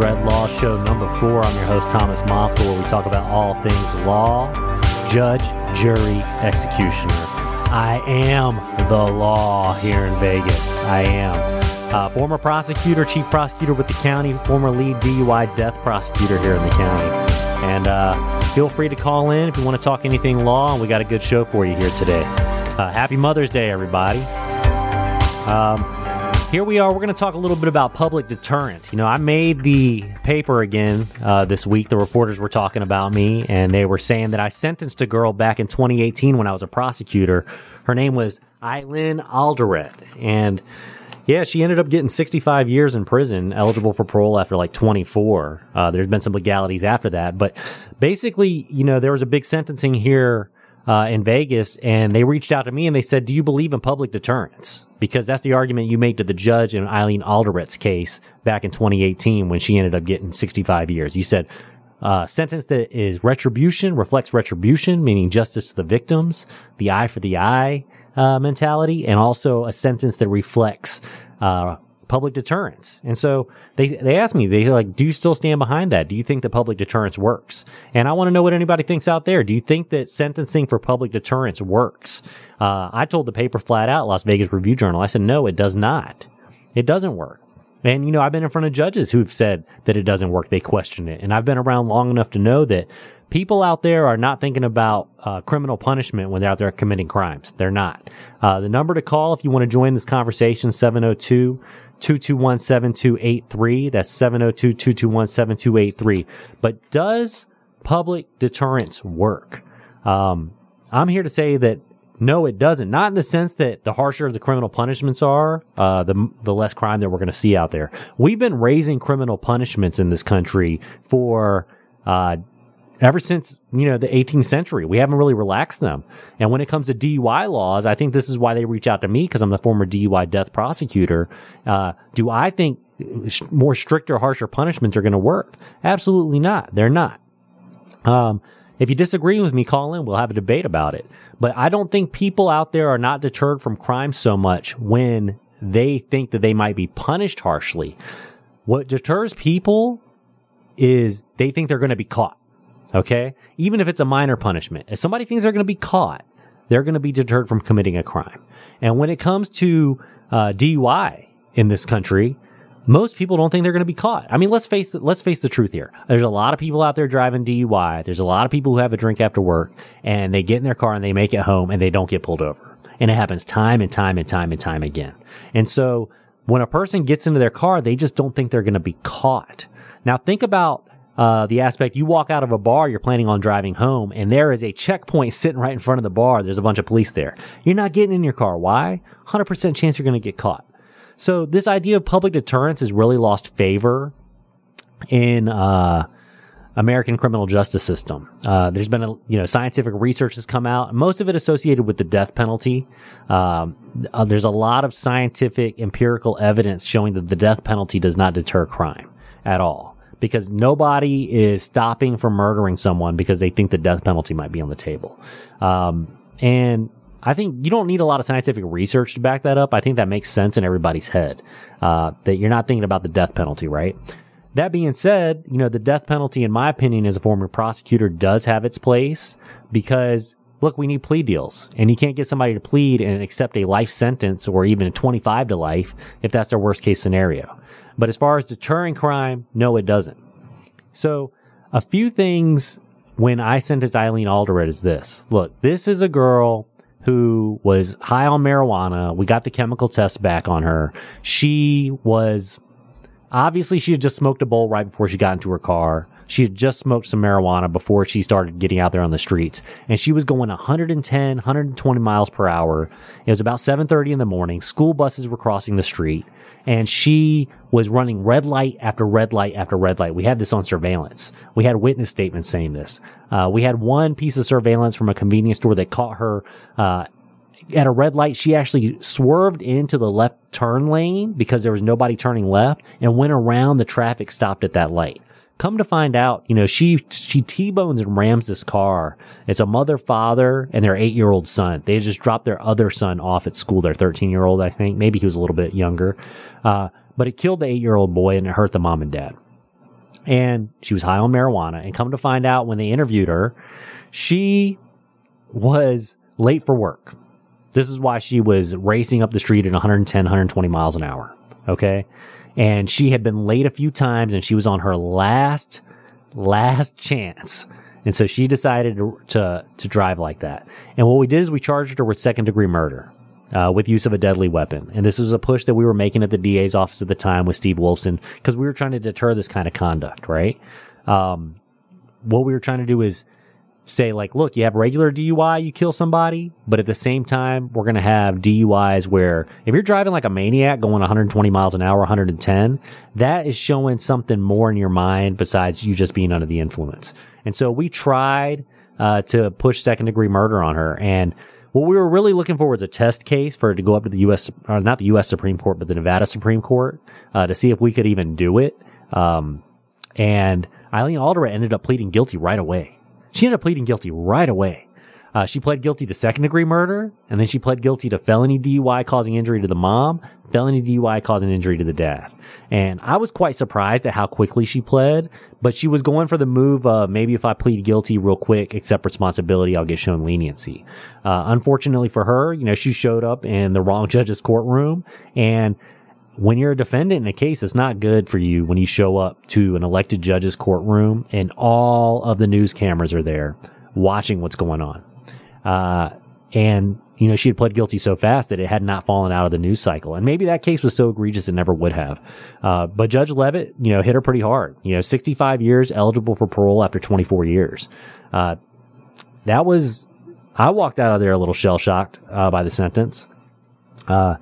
Dredd Law Show number four. I'm your host, Thomas Moskal, where we talk about all things law, judge, jury, executioner. I am the law here in Vegas. I am. Uh, former prosecutor, chief prosecutor with the county, former lead DUI death prosecutor here in the county. And uh, feel free to call in if you want to talk anything law, we got a good show for you here today. Uh, happy Mother's Day, everybody. Um, here we are. We're going to talk a little bit about public deterrence. You know, I made the paper again uh, this week. The reporters were talking about me, and they were saying that I sentenced a girl back in 2018 when I was a prosecutor. Her name was Eileen Alderette, and yeah, she ended up getting 65 years in prison, eligible for parole after like 24. Uh, there's been some legalities after that, but basically, you know, there was a big sentencing here uh, in Vegas, and they reached out to me and they said, "Do you believe in public deterrence?" Because that's the argument you made to the judge in Eileen Alderette's case back in 2018 when she ended up getting 65 years. You said. Uh, sentence that is retribution reflects retribution, meaning justice to the victims, the eye for the eye, uh, mentality, and also a sentence that reflects uh, public deterrence. And so they they asked me, they like, do you still stand behind that? Do you think that public deterrence works? And I want to know what anybody thinks out there. Do you think that sentencing for public deterrence works? Uh, I told the paper flat out, Las Vegas Review Journal. I said, no, it does not. It doesn't work. And, you know, I've been in front of judges who've said that it doesn't work. They question it. And I've been around long enough to know that people out there are not thinking about uh, criminal punishment when they're out there committing crimes. They're not. Uh, the number to call if you want to join this conversation, 702 221 7283. That's 702 221 7283. But does public deterrence work? Um, I'm here to say that no, it doesn't. Not in the sense that the harsher the criminal punishments are, uh, the the less crime that we're going to see out there. We've been raising criminal punishments in this country for uh, ever since you know the 18th century. We haven't really relaxed them. And when it comes to DUI laws, I think this is why they reach out to me because I'm the former DUI death prosecutor. Uh, do I think more stricter, harsher punishments are going to work? Absolutely not. They're not. Um, if you disagree with me, call in. We'll have a debate about it. But I don't think people out there are not deterred from crime so much when they think that they might be punished harshly. What deters people is they think they're going to be caught. Okay. Even if it's a minor punishment, if somebody thinks they're going to be caught, they're going to be deterred from committing a crime. And when it comes to uh, DUI in this country, most people don't think they're going to be caught. I mean, let's face it, let's face the truth here. There's a lot of people out there driving DUI. There's a lot of people who have a drink after work and they get in their car and they make it home and they don't get pulled over. And it happens time and time and time and time again. And so when a person gets into their car, they just don't think they're going to be caught. Now think about uh, the aspect you walk out of a bar, you're planning on driving home, and there is a checkpoint sitting right in front of the bar. There's a bunch of police there. You're not getting in your car. Why? 100% chance you're going to get caught. So this idea of public deterrence has really lost favor in uh, American criminal justice system. Uh, there's been a you know scientific research has come out, most of it associated with the death penalty. Um, uh, there's a lot of scientific empirical evidence showing that the death penalty does not deter crime at all because nobody is stopping from murdering someone because they think the death penalty might be on the table. Um, and I think you don't need a lot of scientific research to back that up. I think that makes sense in everybody's head uh, that you're not thinking about the death penalty, right? That being said, you know, the death penalty, in my opinion, as a former prosecutor, does have its place because look, we need plea deals and you can't get somebody to plead and accept a life sentence or even a 25 to life if that's their worst case scenario. But as far as deterring crime, no, it doesn't. So a few things when I sentenced Eileen Alderette is this. Look, this is a girl who was high on marijuana. We got the chemical test back on her. She was obviously she had just smoked a bowl right before she got into her car. She had just smoked some marijuana before she started getting out there on the streets and she was going 110, 120 miles per hour. It was about 7:30 in the morning. School buses were crossing the street and she was running red light after red light after red light. We had this on surveillance. We had witness statements saying this. Uh, we had one piece of surveillance from a convenience store that caught her, uh, at a red light, she actually swerved into the left turn lane because there was nobody turning left and went around the traffic stopped at that light. Come to find out, you know, she, she T-bones and rams this car. It's a mother, father, and their eight year old son. They just dropped their other son off at school, their 13 year old, I think. Maybe he was a little bit younger. Uh, but it killed the eight year old boy and it hurt the mom and dad. And she was high on marijuana. And come to find out when they interviewed her, she was late for work. This is why she was racing up the street at 110, 120 miles an hour. Okay. And she had been late a few times and she was on her last, last chance. And so she decided to, to, to drive like that. And what we did is we charged her with second degree murder. Uh, with use of a deadly weapon. And this was a push that we were making at the DA's office at the time with Steve Wolfson because we were trying to deter this kind of conduct, right? Um, what we were trying to do is say like, look, you have regular DUI, you kill somebody, but at the same time, we're going to have DUIs where if you're driving like a maniac going 120 miles an hour, 110, that is showing something more in your mind besides you just being under the influence. And so we tried, uh, to push second degree murder on her and what we were really looking for was a test case for it to go up to the U.S. or not the U.S. Supreme Court, but the Nevada Supreme Court uh, to see if we could even do it. Um, and Eileen Alderett ended up pleading guilty right away. She ended up pleading guilty right away. Uh, she pled guilty to second degree murder, and then she pled guilty to felony DUI causing injury to the mom, felony DUI causing injury to the dad. And I was quite surprised at how quickly she pled, but she was going for the move of maybe if I plead guilty real quick, accept responsibility, I'll get shown leniency. Uh, unfortunately for her, you know, she showed up in the wrong judge's courtroom and when you're a defendant in a case, it's not good for you when you show up to an elected judge's courtroom and all of the news cameras are there watching what's going on. Uh, and you know, she had pled guilty so fast that it had not fallen out of the news cycle. And maybe that case was so egregious it never would have. Uh, but Judge Leavitt, you know, hit her pretty hard. You know, 65 years eligible for parole after 24 years. Uh, that was, I walked out of there a little shell shocked, uh, by the sentence. Uh,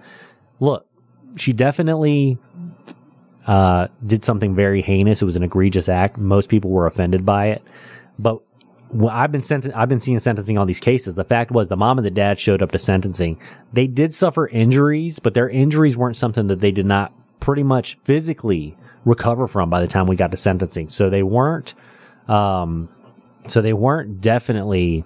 look, she definitely, uh, did something very heinous. It was an egregious act. Most people were offended by it. But I've been I've been seeing sentencing on these cases. The fact was the mom and the dad showed up to sentencing. They did suffer injuries, but their injuries weren't something that they did not pretty much physically recover from by the time we got to sentencing. So they weren't, um, so they weren't definitely,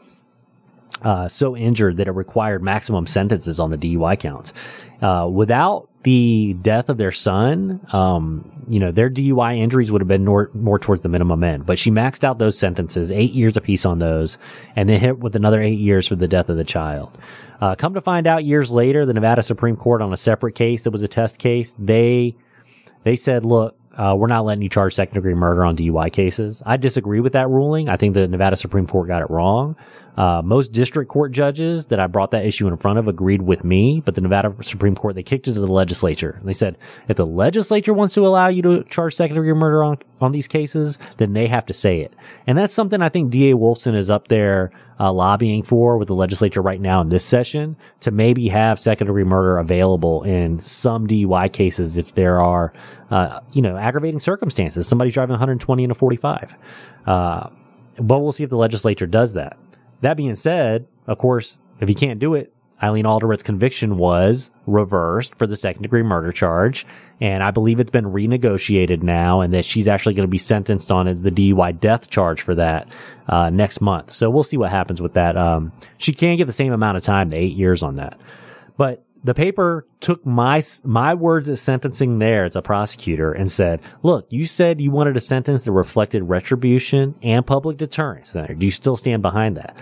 uh, so injured that it required maximum sentences on the DUI counts. Uh, without the death of their son, um, you know, their DUI injuries would have been more, more towards the minimum end, but she maxed out those sentences, eight years apiece on those, and then hit with another eight years for the death of the child. Uh, come to find out years later, the Nevada Supreme Court on a separate case that was a test case, they, they said, look, uh, we're not letting you charge second degree murder on DUI cases. I disagree with that ruling. I think the Nevada Supreme Court got it wrong. Uh, most district court judges that I brought that issue in front of agreed with me, but the Nevada Supreme Court, they kicked it to the legislature. And they said, if the legislature wants to allow you to charge second degree murder on, on these cases, then they have to say it. And that's something I think DA Wolfson is up there, uh, lobbying for with the legislature right now in this session to maybe have second degree murder available in some DUI cases if there are, uh, you know, aggravating circumstances. Somebody's driving 120 in a 45. Uh, but we'll see if the legislature does that. That being said, of course, if you can't do it, Eileen Alderett's conviction was reversed for the second degree murder charge. And I believe it's been renegotiated now and that she's actually going to be sentenced on the DUI death charge for that, uh, next month. So we'll see what happens with that. Um, she can get the same amount of time, the eight years on that. But the paper took my my words at sentencing there as a prosecutor and said, "Look, you said you wanted a sentence that reflected retribution and public deterrence. There, do you still stand behind that?"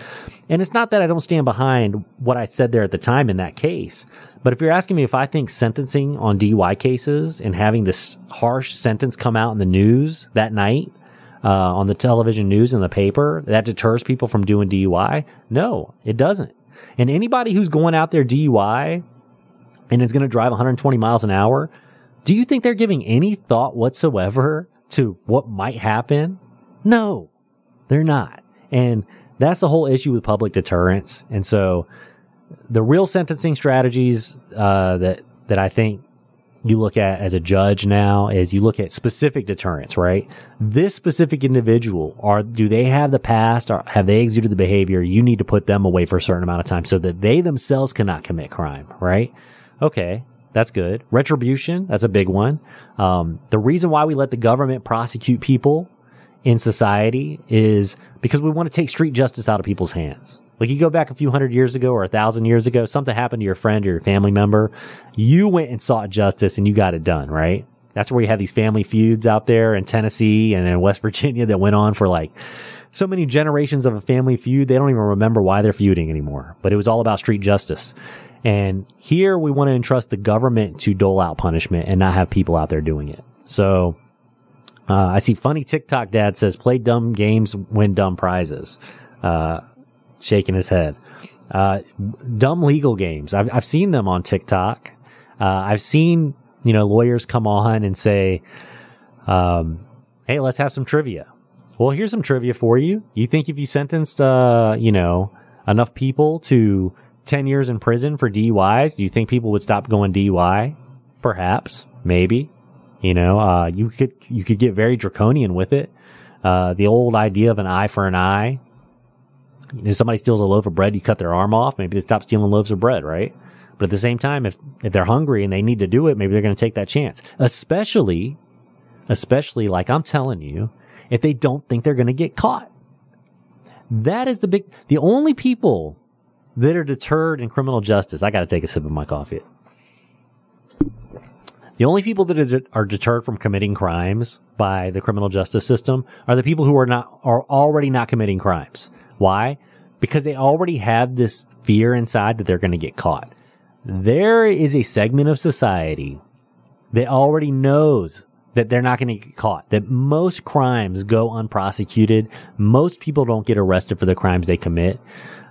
And it's not that I don't stand behind what I said there at the time in that case, but if you're asking me if I think sentencing on DUI cases and having this harsh sentence come out in the news that night uh, on the television news and the paper that deters people from doing DUI, no, it doesn't. And anybody who's going out there DUI and is going to drive 120 miles an hour, do you think they're giving any thought whatsoever to what might happen? No, they're not. And that's the whole issue with public deterrence. And so the real sentencing strategies, uh, that, that I think you look at as a judge now is you look at specific deterrence, right? This specific individual, are, do they have the past or have they exuded the behavior? You need to put them away for a certain amount of time so that they themselves cannot commit crime, right? Okay. That's good. Retribution. That's a big one. Um, the reason why we let the government prosecute people in society is because we want to take street justice out of people's hands. Like you go back a few hundred years ago or a thousand years ago, something happened to your friend or your family member. You went and sought justice and you got it done, right? That's where you have these family feuds out there in Tennessee and in West Virginia that went on for like so many generations of a family feud. They don't even remember why they're feuding anymore, but it was all about street justice. And here we want to entrust the government to dole out punishment and not have people out there doing it. So, uh, I see funny TikTok dad says play dumb games, win dumb prizes. Uh, shaking his head. Uh, dumb legal games. I've, I've seen them on TikTok. Uh, I've seen, you know, lawyers come on and say, um, Hey, let's have some trivia. Well, here's some trivia for you. You think if you sentenced, uh, you know, enough people to 10 years in prison for DUIs, do you think people would stop going DUI? Perhaps, maybe. You know, uh, you could, you could get very draconian with it. Uh, the old idea of an eye for an eye. If somebody steals a loaf of bread, you cut their arm off. Maybe they stop stealing loaves of bread, right? But at the same time, if, if they're hungry and they need to do it, maybe they're going to take that chance. Especially, especially like I'm telling you, if they don't think they're going to get caught. That is the big, the only people that are deterred in criminal justice. I got to take a sip of my coffee. The only people that are, deterred from committing crimes by the criminal justice system are the people who are not, are already not committing crimes. Why? Because they already have this fear inside that they're going to get caught. There is a segment of society that already knows that they're not going to get caught, that most crimes go unprosecuted. Most people don't get arrested for the crimes they commit.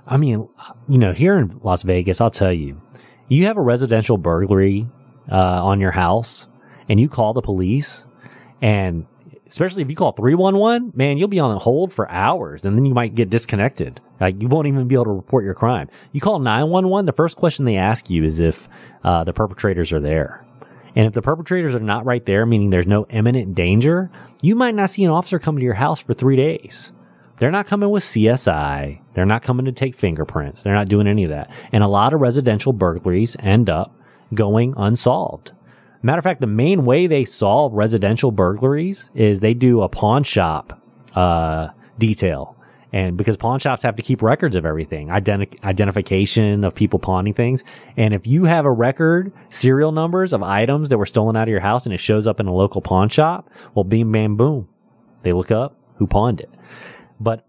I mean, you know, here in Las Vegas, I'll tell you, you have a residential burglary uh, on your house and you call the police and especially if you call 311, man, you'll be on hold for hours and then you might get disconnected. Like you won't even be able to report your crime. You call 911, the first question they ask you is if uh, the perpetrators are there. And if the perpetrators are not right there, meaning there's no imminent danger, you might not see an officer come to your house for three days. They're not coming with CSI. They're not coming to take fingerprints. They're not doing any of that. And a lot of residential burglaries end up going unsolved. Matter of fact, the main way they solve residential burglaries is they do a pawn shop uh, detail. And because pawn shops have to keep records of everything, identi- identification of people pawning things. And if you have a record, serial numbers of items that were stolen out of your house and it shows up in a local pawn shop, well, beam, bam, boom. They look up who pawned it. But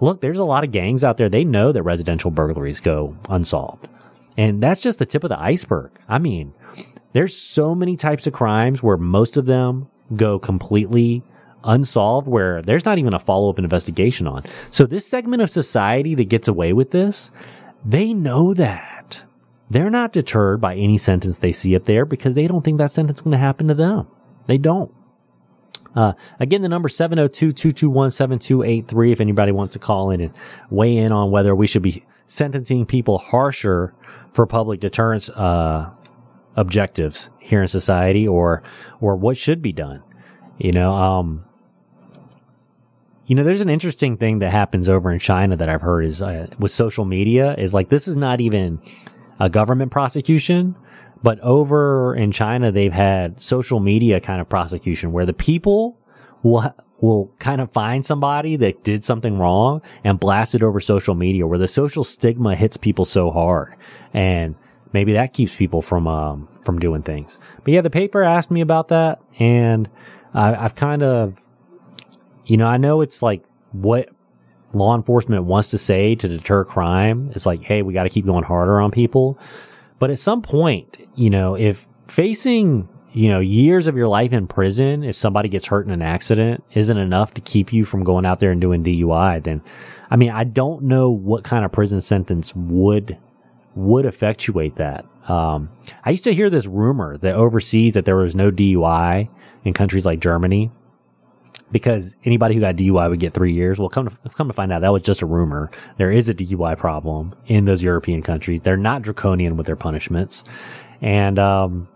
look, there's a lot of gangs out there. They know that residential burglaries go unsolved. And that's just the tip of the iceberg. I mean, there's so many types of crimes where most of them go completely unsolved where there's not even a follow up investigation on. So this segment of society that gets away with this, they know that. They're not deterred by any sentence they see up there because they don't think that sentence is going to happen to them. They don't. Uh, again, the number 702-221-7283 if anybody wants to call in and weigh in on whether we should be sentencing people harsher for public deterrence, uh, objectives here in society or, or what should be done. You know, um, you know, there's an interesting thing that happens over in China that I've heard is uh, with social media is like this is not even a government prosecution, but over in China they've had social media kind of prosecution where the people will will kind of find somebody that did something wrong and blast it over social media where the social stigma hits people so hard and maybe that keeps people from um, from doing things. But yeah, the paper asked me about that, and I, I've kind of, you know, I know it's like what law enforcement wants to say to deter crime. It's like, hey, we got to keep going harder on people. But at some point, you know, if facing you know, years of your life in prison, if somebody gets hurt in an accident, isn't enough to keep you from going out there and doing DUI, then, I mean, I don't know what kind of prison sentence would would effectuate that. Um, I used to hear this rumor that overseas that there was no DUI in countries like Germany because anybody who got DUI would get three years. Well, come to, come to find out, that was just a rumor. There is a DUI problem in those European countries. They're not draconian with their punishments. And, um,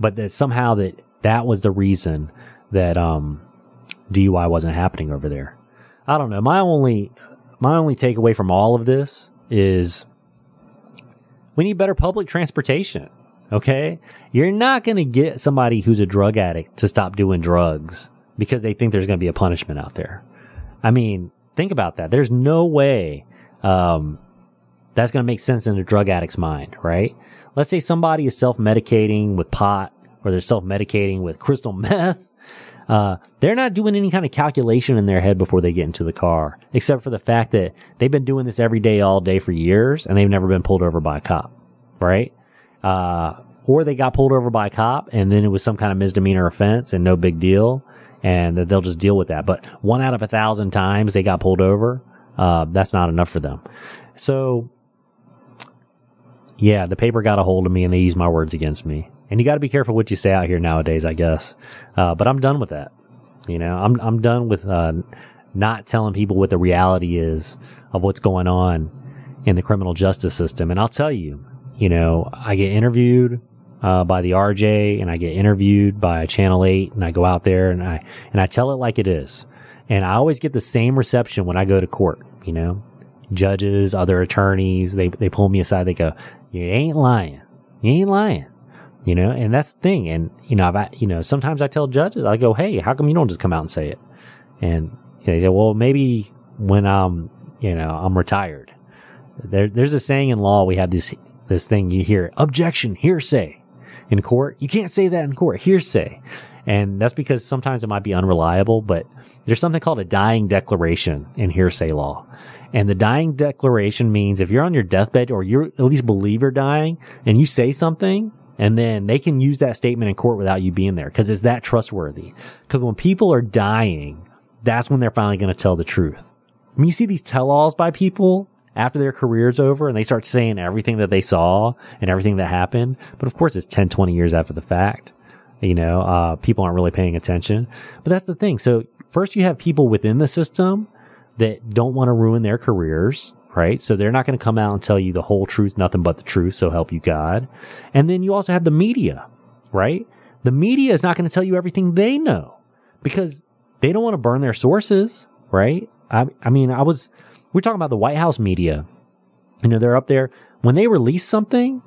but that somehow that that was the reason that, um, DUI wasn't happening over there. I don't know. My only, my only takeaway from all of this is we need better public transportation. Okay. You're not going to get somebody who's a drug addict to stop doing drugs because they think there's going to be a punishment out there. I mean, think about that. There's no way, um, that's going to make sense in a drug addict's mind, right? Let's say somebody is self medicating with pot or they're self medicating with crystal meth. Uh, they're not doing any kind of calculation in their head before they get into the car, except for the fact that they've been doing this every day, all day for years, and they've never been pulled over by a cop, right? Uh, or they got pulled over by a cop and then it was some kind of misdemeanor offense and no big deal and they'll just deal with that. But one out of a thousand times they got pulled over, uh, that's not enough for them. So, yeah, the paper got a hold of me and they used my words against me. And you got to be careful what you say out here nowadays, I guess. Uh, but I'm done with that. You know, I'm I'm done with uh, not telling people what the reality is of what's going on in the criminal justice system. And I'll tell you, you know, I get interviewed uh, by the RJ and I get interviewed by Channel 8 and I go out there and I, and I tell it like it is. And I always get the same reception when I go to court, you know, judges, other attorneys, they, they pull me aside. They go, you ain't lying. You ain't lying. You know, and that's the thing. And, you know, I've, you know, sometimes I tell judges, I go, Hey, how come you don't just come out and say it? And they say, well, maybe when I'm, you know, I'm retired. There, there's a saying in law. We have this, this thing you hear, objection, hearsay in court. You can't say that in court, hearsay. And that's because sometimes it might be unreliable, but there's something called a dying declaration in hearsay law. And the dying declaration means if you're on your deathbed or you at least believe you're dying and you say something, and then they can use that statement in court without you being there because it's that trustworthy. Because when people are dying, that's when they're finally going to tell the truth. Mean, you see these tell alls by people after their career's over and they start saying everything that they saw and everything that happened. But of course, it's 10, 20 years after the fact. You know, uh, people aren't really paying attention. But that's the thing. So first you have people within the system that don't want to ruin their careers, right? So they're not going to come out and tell you the whole truth, nothing but the truth. So help you God. And then you also have the media, right? The media is not going to tell you everything they know because they don't want to burn their sources, right? I, I mean, I was, we're talking about the White House media. You know, they're up there. When they release something,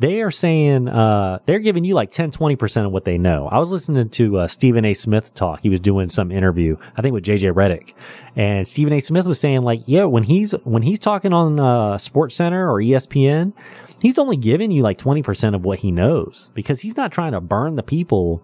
they are saying, uh, they're giving you like 10, 20% of what they know. I was listening to, uh, Stephen A. Smith talk. He was doing some interview, I think with JJ Redick. And Stephen A. Smith was saying like, yeah, when he's, when he's talking on, uh, SportsCenter or ESPN, he's only giving you like 20% of what he knows because he's not trying to burn the people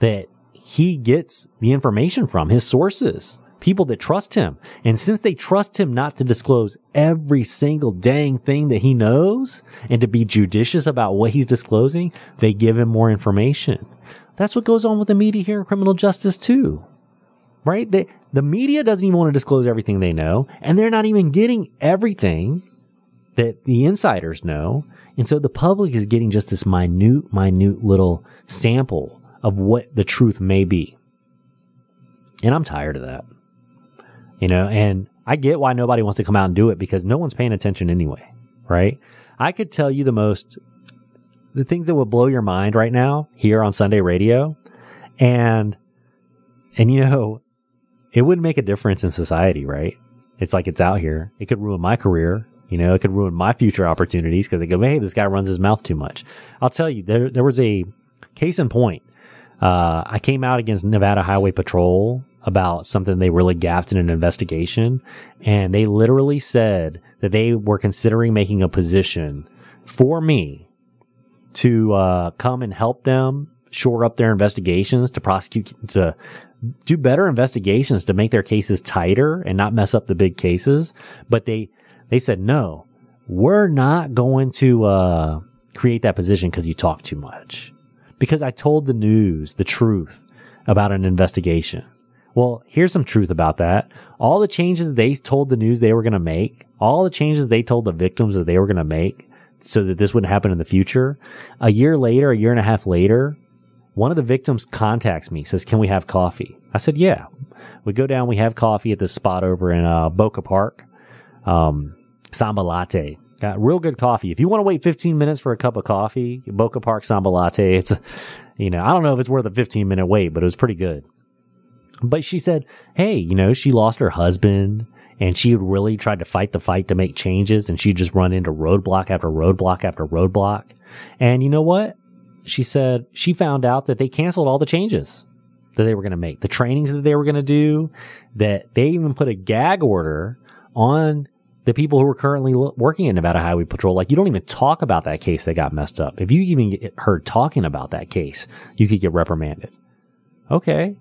that he gets the information from, his sources people that trust him. And since they trust him not to disclose every single dang thing that he knows and to be judicious about what he's disclosing, they give him more information. That's what goes on with the media here in criminal justice too. Right? They, the media doesn't even want to disclose everything they know, and they're not even getting everything that the insiders know. And so the public is getting just this minute, minute little sample of what the truth may be. And I'm tired of that you know, and I get why nobody wants to come out and do it because no one's paying attention anyway, right? I could tell you the most, the things that would blow your mind right now here on Sunday radio. And, and you know, it wouldn't make a difference in society, right? It's like it's out here. It could ruin my career. You know, it could ruin my future opportunities because they go, Hey, this guy runs his mouth too much. I'll tell you, there, there was a case in point. Uh, I came out against Nevada Highway Patrol about something they really gapped in an investigation. And they literally said that they were considering making a position for me to uh, come and help them shore up their investigations, to prosecute, to do better investigations, to make their cases tighter and not mess up the big cases. But they, they said, no, we're not going to uh, create that position because you talk too much. Because I told the news the truth about an investigation. Well, here's some truth about that. All the changes they told the news they were going to make, all the changes they told the victims that they were going to make so that this wouldn't happen in the future. A year later, a year and a half later, one of the victims contacts me, says, can we have coffee? I said, yeah. We go down, we have coffee at this spot over in, uh, Boca Park. Um, Sambalatte. Got real good coffee. If you want to wait 15 minutes for a cup of coffee, Boca Park Sambalatte, it's, you know, I don't know if it's worth a 15 minute wait, but it was pretty good. But she said, hey, you know, she lost her husband and she had really tried to fight the fight to make changes and she'd just run into roadblock after roadblock after roadblock. And you know what? She said she found out that they canceled all the changes that they were going to make, the trainings that they were going to do, that they even put a gag order on the people who are currently working at Nevada Highway Patrol. Like you don't even talk about that case that got messed up. If you even get heard talking about that case, you could get reprimanded. Okay.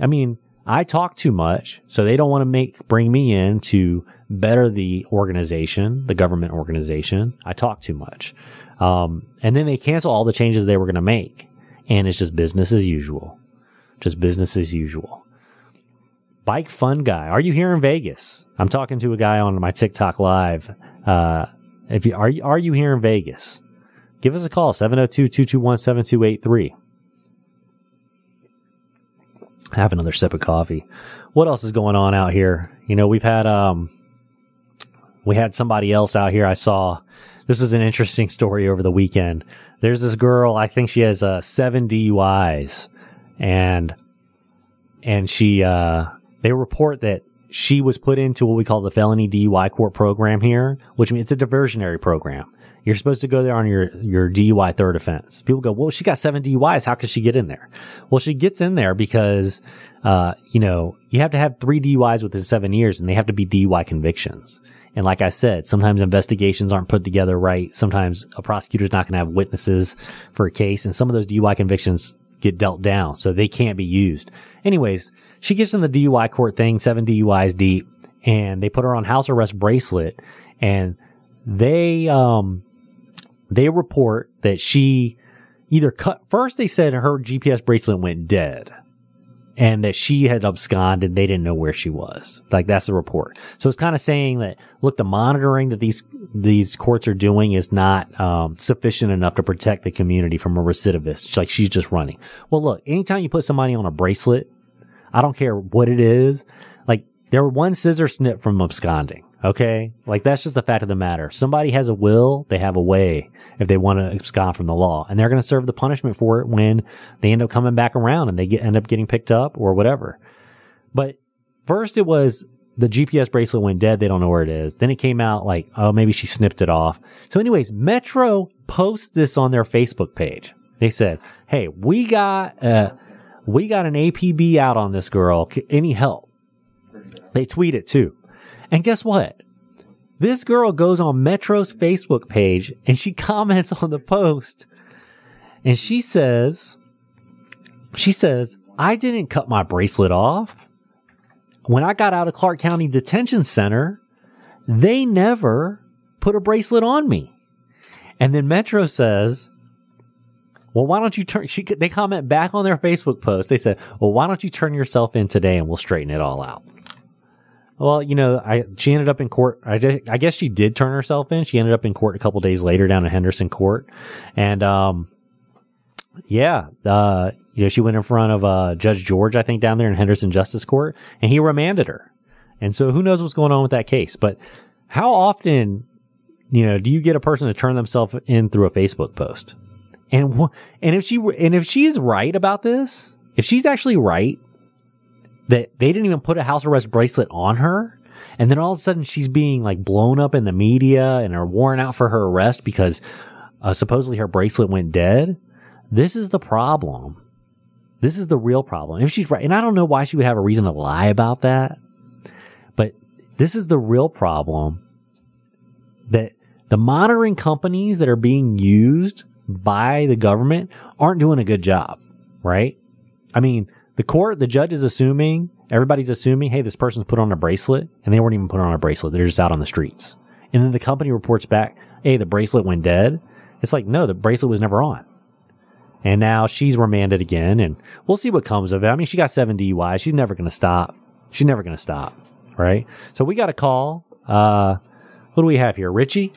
I mean, I talk too much, so they don't want to make bring me in to better the organization, the government organization. I talk too much. Um, and then they cancel all the changes they were going to make. And it's just business as usual. Just business as usual. Bike fun guy. Are you here in Vegas? I'm talking to a guy on my TikTok live. Uh, if you are, you, are you here in Vegas? Give us a call 702-221-7283. Have another sip of coffee. What else is going on out here? You know, we've had um we had somebody else out here I saw. This is an interesting story over the weekend. There's this girl, I think she has uh, seven DUIs and and she uh they report that she was put into what we call the felony DUI court program here, which means it's a diversionary program. You're supposed to go there on your, your DUI third offense. People go, well, she got seven DUIs. How could she get in there? Well, she gets in there because, uh, you know, you have to have three DUIs within seven years and they have to be DUI convictions. And like I said, sometimes investigations aren't put together right. Sometimes a prosecutor's not going to have witnesses for a case and some of those DUI convictions get dealt down. So they can't be used. Anyways, she gets in the DUI court thing, seven DUIs deep, and they put her on house arrest bracelet and they, um, they report that she either cut first they said her GPS bracelet went dead and that she had absconded they didn't know where she was. Like that's the report. So it's kind of saying that look the monitoring that these these courts are doing is not um, sufficient enough to protect the community from a recidivist. Like she's just running. Well look anytime you put somebody on a bracelet i don't care what it is like they're one scissor snip from absconding Okay. Like that's just the fact of the matter. Somebody has a will, they have a way if they want to abscond from the law and they're going to serve the punishment for it when they end up coming back around and they get, end up getting picked up or whatever. But first it was the GPS bracelet went dead. They don't know where it is. Then it came out like, oh, maybe she snipped it off. So anyways, Metro posts this on their Facebook page. They said, Hey, we got, uh, we got an APB out on this girl. Any help? They tweet it too. And guess what? This girl goes on Metro's Facebook page and she comments on the post and she says, she says, I didn't cut my bracelet off. When I got out of Clark County Detention Center, they never put a bracelet on me. And then Metro says, well, why don't you turn, she, they comment back on their Facebook post. They said, well, why don't you turn yourself in today and we'll straighten it all out. Well, you know, I she ended up in court. I, I guess she did turn herself in. She ended up in court a couple days later down at Henderson Court, and um, yeah, uh, you know, she went in front of uh, Judge George, I think, down there in Henderson Justice Court, and he remanded her. And so, who knows what's going on with that case? But how often, you know, do you get a person to turn themselves in through a Facebook post? And and if she and if she's right about this, if she's actually right that they didn't even put a house arrest bracelet on her. And then all of a sudden she's being like blown up in the media and are warrant out for her arrest because uh, supposedly her bracelet went dead. This is the problem. This is the real problem. If she's right, and I don't know why she would have a reason to lie about that, but this is the real problem that the monitoring companies that are being used by the government aren't doing a good job, right? I mean, the court, the judge is assuming, everybody's assuming, hey, this person's put on a bracelet, and they weren't even put on a bracelet. They're just out on the streets. And then the company reports back, hey, the bracelet went dead. It's like, no, the bracelet was never on. And now she's remanded again, and we'll see what comes of it. I mean, she got seven DUI. She's never going to stop. She's never going to stop, right? So we got a call. Uh, what do we have here? Richie?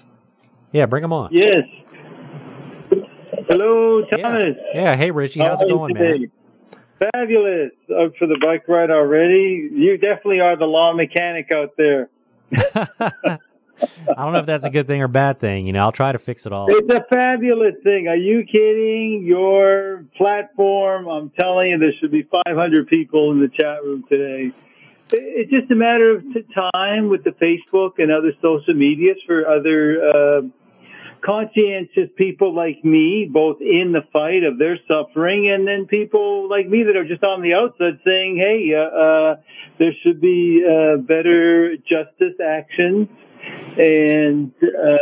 Yeah, bring him on. Yes. Hello, Thomas. Yeah. yeah. Hey, Richie. How's How it going, man? Fabulous. Up for the bike ride already? You definitely are the law mechanic out there. I don't know if that's a good thing or bad thing. You know, I'll try to fix it all. It's a fabulous thing. Are you kidding? Your platform, I'm telling you, there should be 500 people in the chat room today. It's just a matter of time with the Facebook and other social medias for other uh, conscientious people like me, both in the fight of their suffering, and then people like me that are just on the outside saying, "Hey, uh, uh, there should be uh, better justice actions." and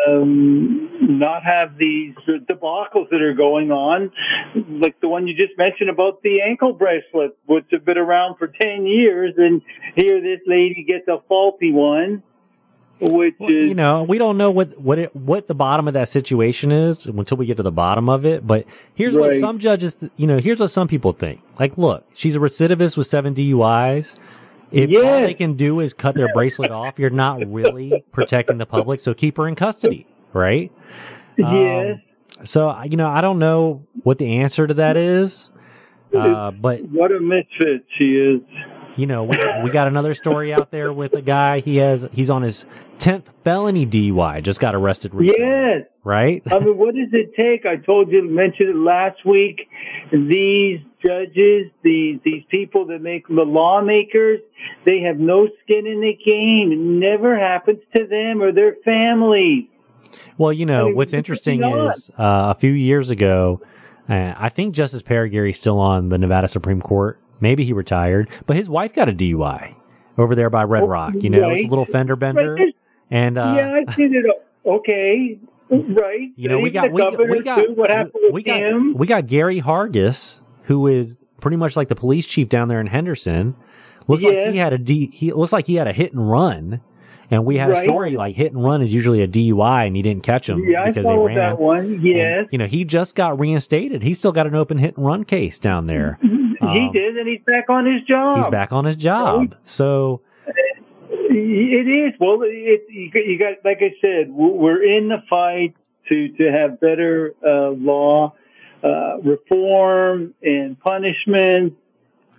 um, not have these debacles that are going on, like the one you just mentioned about the ankle bracelet, which have been around for 10 years, and here this lady gets a faulty one which Well, is you know, we don't know what what it, what the bottom of that situation is until we get to the bottom of it. But here's what some judges, you know, here's what some people think. Like, look, she's a recidivist with seven DUIs. If all they can do is cut their bracelet off, you're not really protecting the public. So keep her in custody, right? Um, yes. So I- you know, I don't know what the answer to that is, uh, but What a misfit she is. You know, we, we got another story out there with a guy. He has he's on his tenth felony DUI. Just got arrested recently, Yes. right? I mean, what does it take? I told you, mentioned it last week. These judges, these these people that make the lawmakers, they have no skin in the game. It never happens to them or their families. Well, you know, I mean, what's interesting is uh, a few years ago, uh, I think Justice Parraguirre's still on the Nevada Supreme Court. Maybe he retired, but his wife got a DUI over there by Red Oh, Rock. You know, it was a little fender bender, Right, and uh, yeah, I've seen it. Okay, right. you know, we got we, we got too. what happened with we got him? we got Gary Hargis, who is pretty much like the police chief down there in Henderson. Looks like he had a D. He looks like he had a hit and run, and we had a story like hit and run is usually a DUI, and he didn't catch him yeah, I because they followed ran. that one. And, you know, he just got reinstated. He's still got an open hit and run case down there. He um, did, and he's back on his job. He's back on his job. So, It is. Well, it, you, got- like I said, we're in the fight to, to have better uh, law uh, reform and punishment.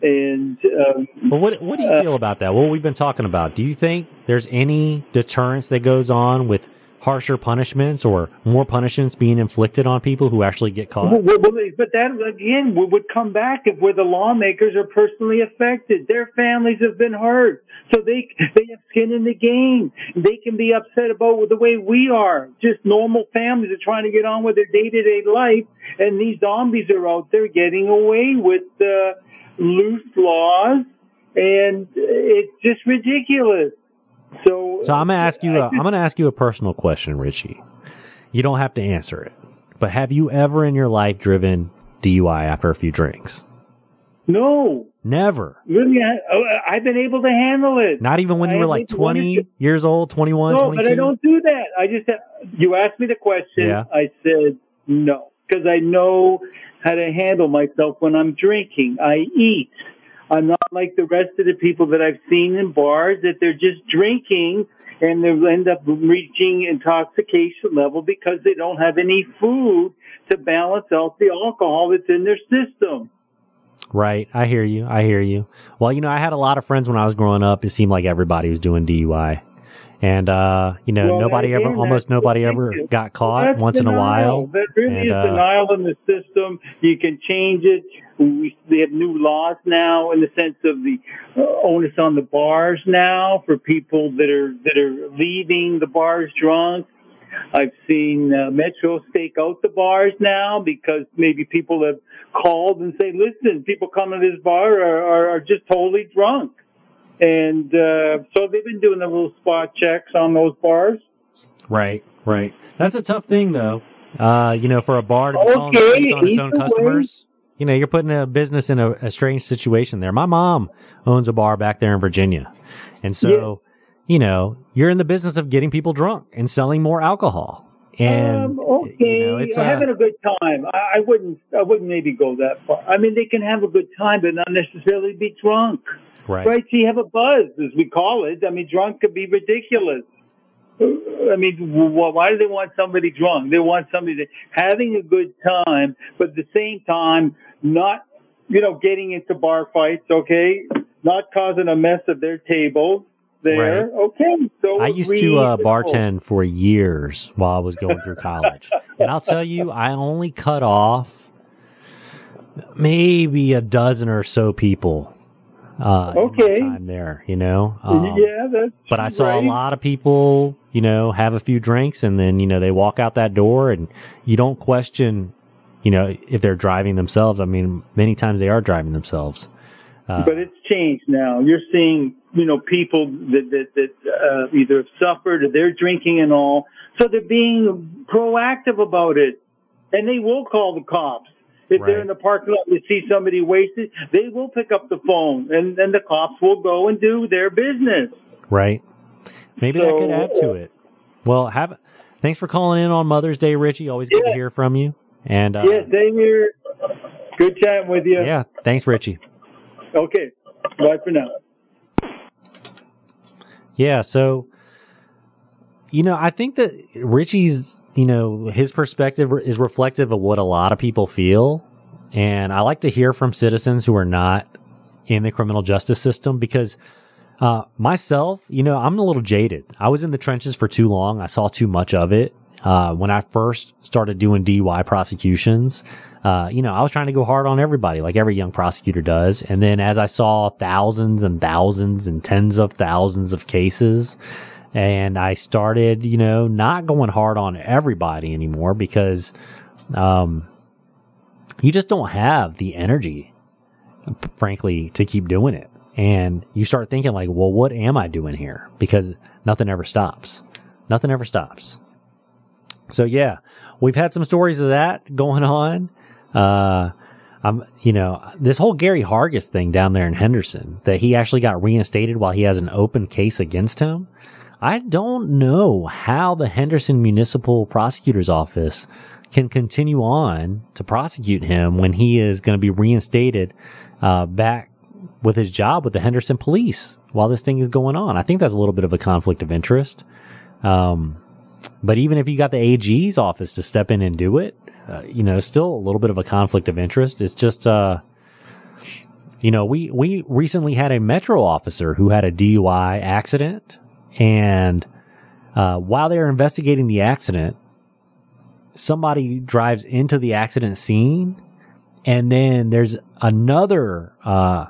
And um, but what what do you feel about that? What we've been talking about? Do you think there's any deterrence that goes on with harsher punishments or more punishments being inflicted on people who actually get caught? well, well, but that again would come back if where the lawmakers are personally affected. Their families have been hurt, so they they have skin in the game. They can be upset about the way we are. Just normal families are trying to get on with their day to day life, and these zombies are out there getting away with uh, loose laws, and it's just ridiculous. So, So I'm gonna ask you. A, I'm gonna ask you a personal question, Richie. You don't have to answer it, but have you ever in your life driven DUI after a few drinks? no, Never. really, oh, I, I've been able to handle it. Not even when you I were like maybe one or 20 two- years old, 21, No, 22. but I don't do that. I just you asked me the question. Yeah. I said no because I know how to handle myself when I'm drinking. I eat. I'm not like the rest of the people that I've seen in bars that they're just drinking and they'll end up reaching intoxication level because they don't have any food to balance out the alcohol that's in their system. Right. I hear you. I hear you. Well, you know, I had a lot of friends when I was growing up. It seemed like everybody was doing DUI. And, uh, you know, Well, nobody ever, almost nobody ever you. got caught That's once in a while. That really And, is uh, denial in the system. You can change it. We, they have new laws now in the sense of the uh, onus on the bars now for people that are that are leaving the bars drunk. I've seen uh, Metro stake out the bars now because maybe people have called and say, "Listen, people coming to this bar are, are, are just totally drunk," and uh, so they've been doing the little spot checks on those bars. Right. Right. That's a tough thing though. Uh, you know, for a bar to be calling Okay, police on its own way. customers. You know, you're putting a business in a, a strange situation there. My mom owns a bar back there in Virginia. And so, you know, you're in the business of getting people drunk and selling more alcohol. And um, okay, you know, it's uh, having a good time. I, I wouldn't. I wouldn't maybe go that far. I mean, they can have a good time, but not necessarily be drunk. right. Right? So you have a buzz, as we call it. I mean, drunk could be ridiculous. I mean, why do they want somebody drunk? They want somebody that having a good time, but at the same time, not, you know, getting into bar fights. Okay, not causing a mess of their table. There, okay. So I used to uh, bartend for years while I was going through college. and I'll tell you, I only cut off maybe a dozen or so people. Uh, Okay. time there, you know. Um, yeah, that's but I saw right. a lot of people you know, have a few drinks and then, you know, they walk out that door and you don't question, you know, if they're driving themselves. I mean, many times they are driving themselves. Uh, but it's changed now. You're seeing, you know, people that, that, that uh, either have suffered or they're drinking and all. So they're being proactive about it and they will call the cops. If right. they're in the parking lot and see somebody wasted, they will pick up the phone and then the cops will go and do their business. Right. Maybe so, that could add to it. Well, have thanks for calling in on Mother's Day, Richie. Always good yeah. to hear from you. And uh, yeah, same here. Good chatting with you. Yeah, thanks, Richie. Okay, bye for now. Yeah, so you know, I think that Richie's, you know, his perspective is reflective of what a lot of people feel, and I like to hear from citizens who are not in the criminal justice system because uh, myself, you know, I'm a little jaded. I was in the trenches for too long. I saw too much of it. Uh, when I first started doing DUI prosecutions, uh, you know, I was trying to go hard on everybody, like every young prosecutor does. And then as I saw thousands and thousands and tens of thousands of cases, and I started, you know, not going hard on everybody anymore because, um, you just don't have the energy, frankly, to keep doing it and you start thinking like, well, what am I doing here? Because nothing ever stops. Nothing ever stops. So yeah, we've had some stories of that going on. Uh, I'm, you know, this whole Gary Hargis thing down there in Henderson that he actually got reinstated while he has an open case against him. I don't know how the Henderson Municipal Prosecutor's Office can continue on to prosecute him when he is going to be reinstated uh, back with his job with the Henderson police while this thing is going on. I think that's a little bit of a conflict of interest. Um, but even if you got the AG's office to step in and do it, uh, you know, still a little bit of a conflict of interest. It's just, uh, you know, we, we recently had a Metro officer who had a DUI accident. And uh, while they were investigating the accident, somebody drives into the accident scene. And then there's another uh,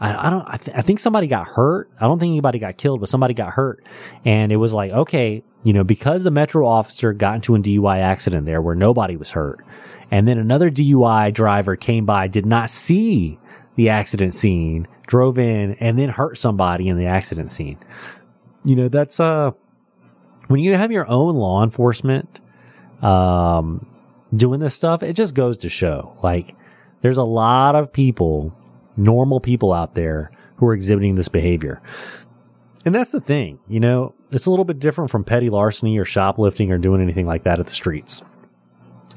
I, I don't. I, th- I, think somebody got hurt. I don't think anybody got killed, but somebody got hurt, and it was like, okay, you know, because the metro officer got into a DUI accident there where nobody was hurt, and then another DUI driver came by, did not see the accident scene, drove in, and then hurt somebody in the accident scene. You know, that's uh, when you have your own law enforcement, um, doing this stuff, it just goes to show, like, there's a lot of people normal people out there who are exhibiting this behavior. And that's the thing, you know, it's a little bit different from petty larceny or shoplifting or doing anything like that at the streets.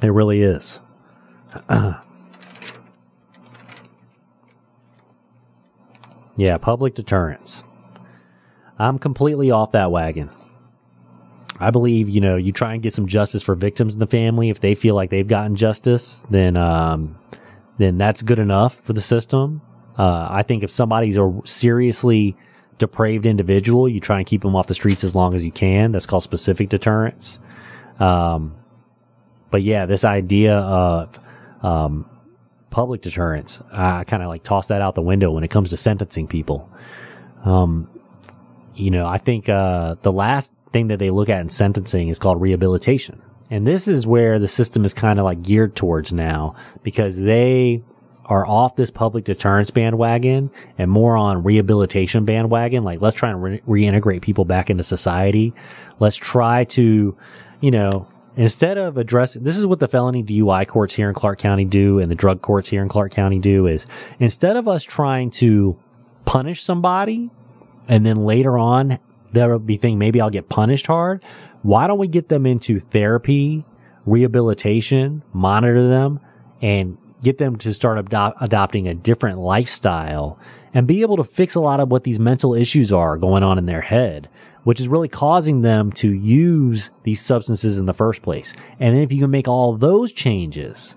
It really is. yeah, public deterrence. I'm completely off that wagon. I believe, you know, you try and get some justice for victims in the family. If they feel like they've gotten justice, then, um, then that's good enough for the system. Uh, I think if somebody's a seriously depraved individual, you try and keep them off the streets as long as you can. That's called specific deterrence. Um, but yeah, this idea of um, public deterrence, I kind of like toss that out the window when it comes to sentencing people. Um, you know, I think uh, the last thing that they look at in sentencing is called rehabilitation. And this is where the system is kind of like geared towards now because they are off this public deterrence bandwagon and more on rehabilitation bandwagon. Like, let's try and re- reintegrate people back into society. Let's try to, you know, instead of addressing, this is what the felony DUI courts here in Clark County do and the drug courts here in Clark County do is instead of us trying to punish somebody and then later on they'll be thinking maybe I'll get punished hard. Why don't we get them into therapy, rehabilitation, monitor them and get them to start adopting a different lifestyle and be able to fix a lot of what these mental issues are going on in their head, which is really causing them to use these substances in the first place. And then if you can make all those changes,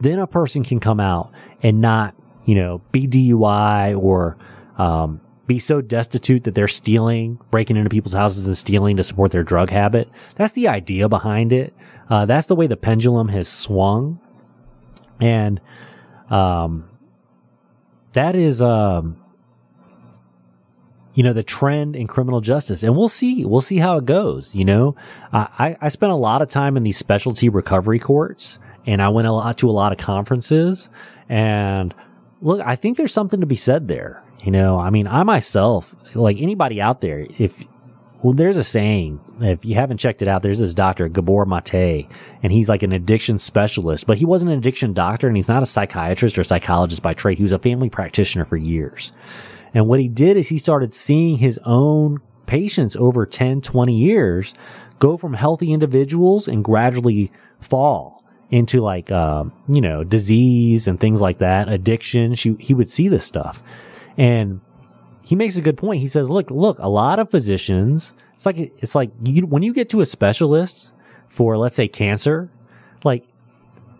then a person can come out and not, you know, be DUI or, um, be so destitute that they're stealing, breaking into people's houses and stealing to support their drug habit. That's the idea behind it. Uh, that's the way the pendulum has swung and um, that is um, you know, the trend in criminal justice. And we'll see, we'll see how it goes. You know, I, I spent a lot of time in these specialty recovery courts and I went a lot to a lot of conferences and look, I think there's something to be said there. You know, I mean, I myself, like anybody out there, if well, there's a saying, if you haven't checked it out, there's this doctor, Gabor Mate, and he's like an addiction specialist, but he wasn't an addiction doctor and he's not a psychiatrist or psychologist by trade. He was a family practitioner for years. And what he did is he started seeing his own patients over 10, 20 years go from healthy individuals and gradually fall into like, uh, you know, disease and things like that, addiction. She, he would see this stuff. And he makes a good point. He says, look, look, a lot of physicians, it's like, it's like you, when you get to a specialist for, let's say cancer, like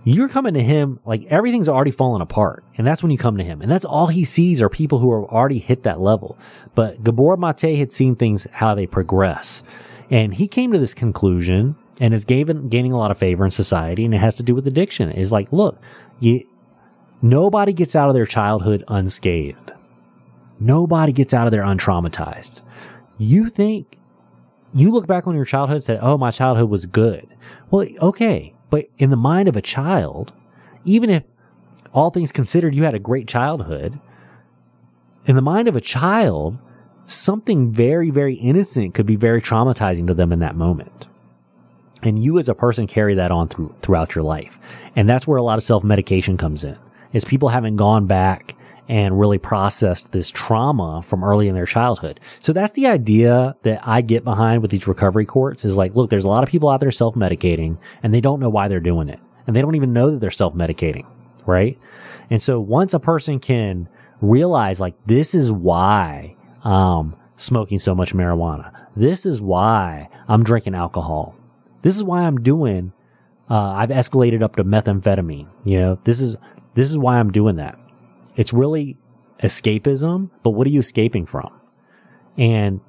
you're coming to him, like everything's already fallen apart. And that's when you come to him. And that's all he sees are people who are already hit that level. But Gabor Mate had seen things, how they progress. And he came to this conclusion and is gaining, gaining a lot of favor in society. And it has to do with addiction. Is like, look, you, nobody gets out of their childhood unscathed. Nobody gets out of there untraumatized. You think you look back on your childhood and say, Oh, my childhood was good. Well, okay. But in the mind of a child, even if all things considered, you had a great childhood, in the mind of a child, something very, very innocent could be very traumatizing to them in that moment. And you as a person carry that on through, throughout your life. And that's where a lot of self medication comes in is people haven't gone back and really processed this trauma from early in their childhood. So that's the idea that I get behind with these recovery courts is like, look, there's a lot of people out there self-medicating and they don't know why they're doing it. And they don't even know that they're self-medicating, right? And so once a person can realize like, this is why I'm smoking so much marijuana. This is why I'm drinking alcohol. This is why I'm doing, uh, I've escalated up to methamphetamine. You know, this is, this is why I'm doing that. It's really escapism, but what are you escaping from? And